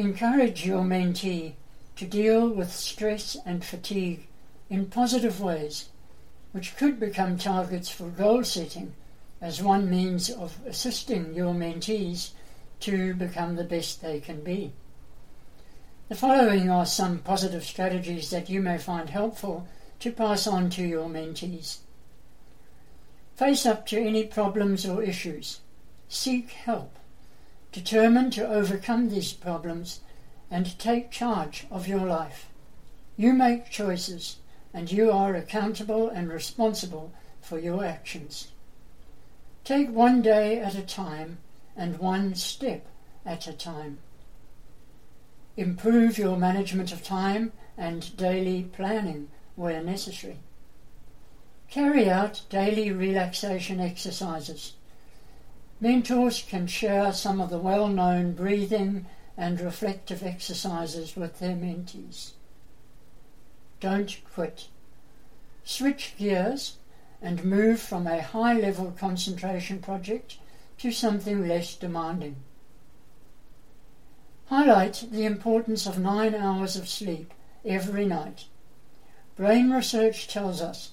Encourage your mentee to deal with stress and fatigue in positive ways, which could become targets for goal setting as one means of assisting your mentees to become the best they can be. The following are some positive strategies that you may find helpful to pass on to your mentees. Face up to any problems or issues. Seek help. Determine to overcome these problems and take charge of your life. You make choices and you are accountable and responsible for your actions. Take one day at a time and one step at a time. Improve your management of time and daily planning where necessary. Carry out daily relaxation exercises. Mentors can share some of the well known breathing and reflective exercises with their mentees. Don't quit. Switch gears and move from a high level concentration project to something less demanding. Highlight the importance of nine hours of sleep every night. Brain research tells us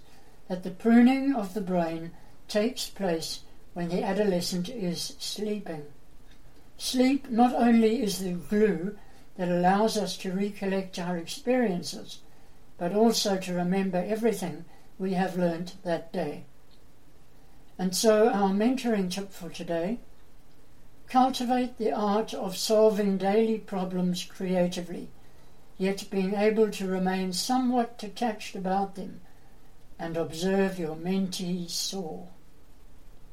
that the pruning of the brain takes place when the adolescent is sleeping. Sleep not only is the glue that allows us to recollect our experiences, but also to remember everything we have learnt that day. And so, our mentoring tip for today cultivate the art of solving daily problems creatively, yet being able to remain somewhat detached about them and observe your mentee soar.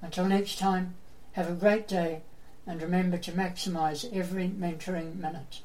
Until next time, have a great day and remember to maximize every mentoring minute.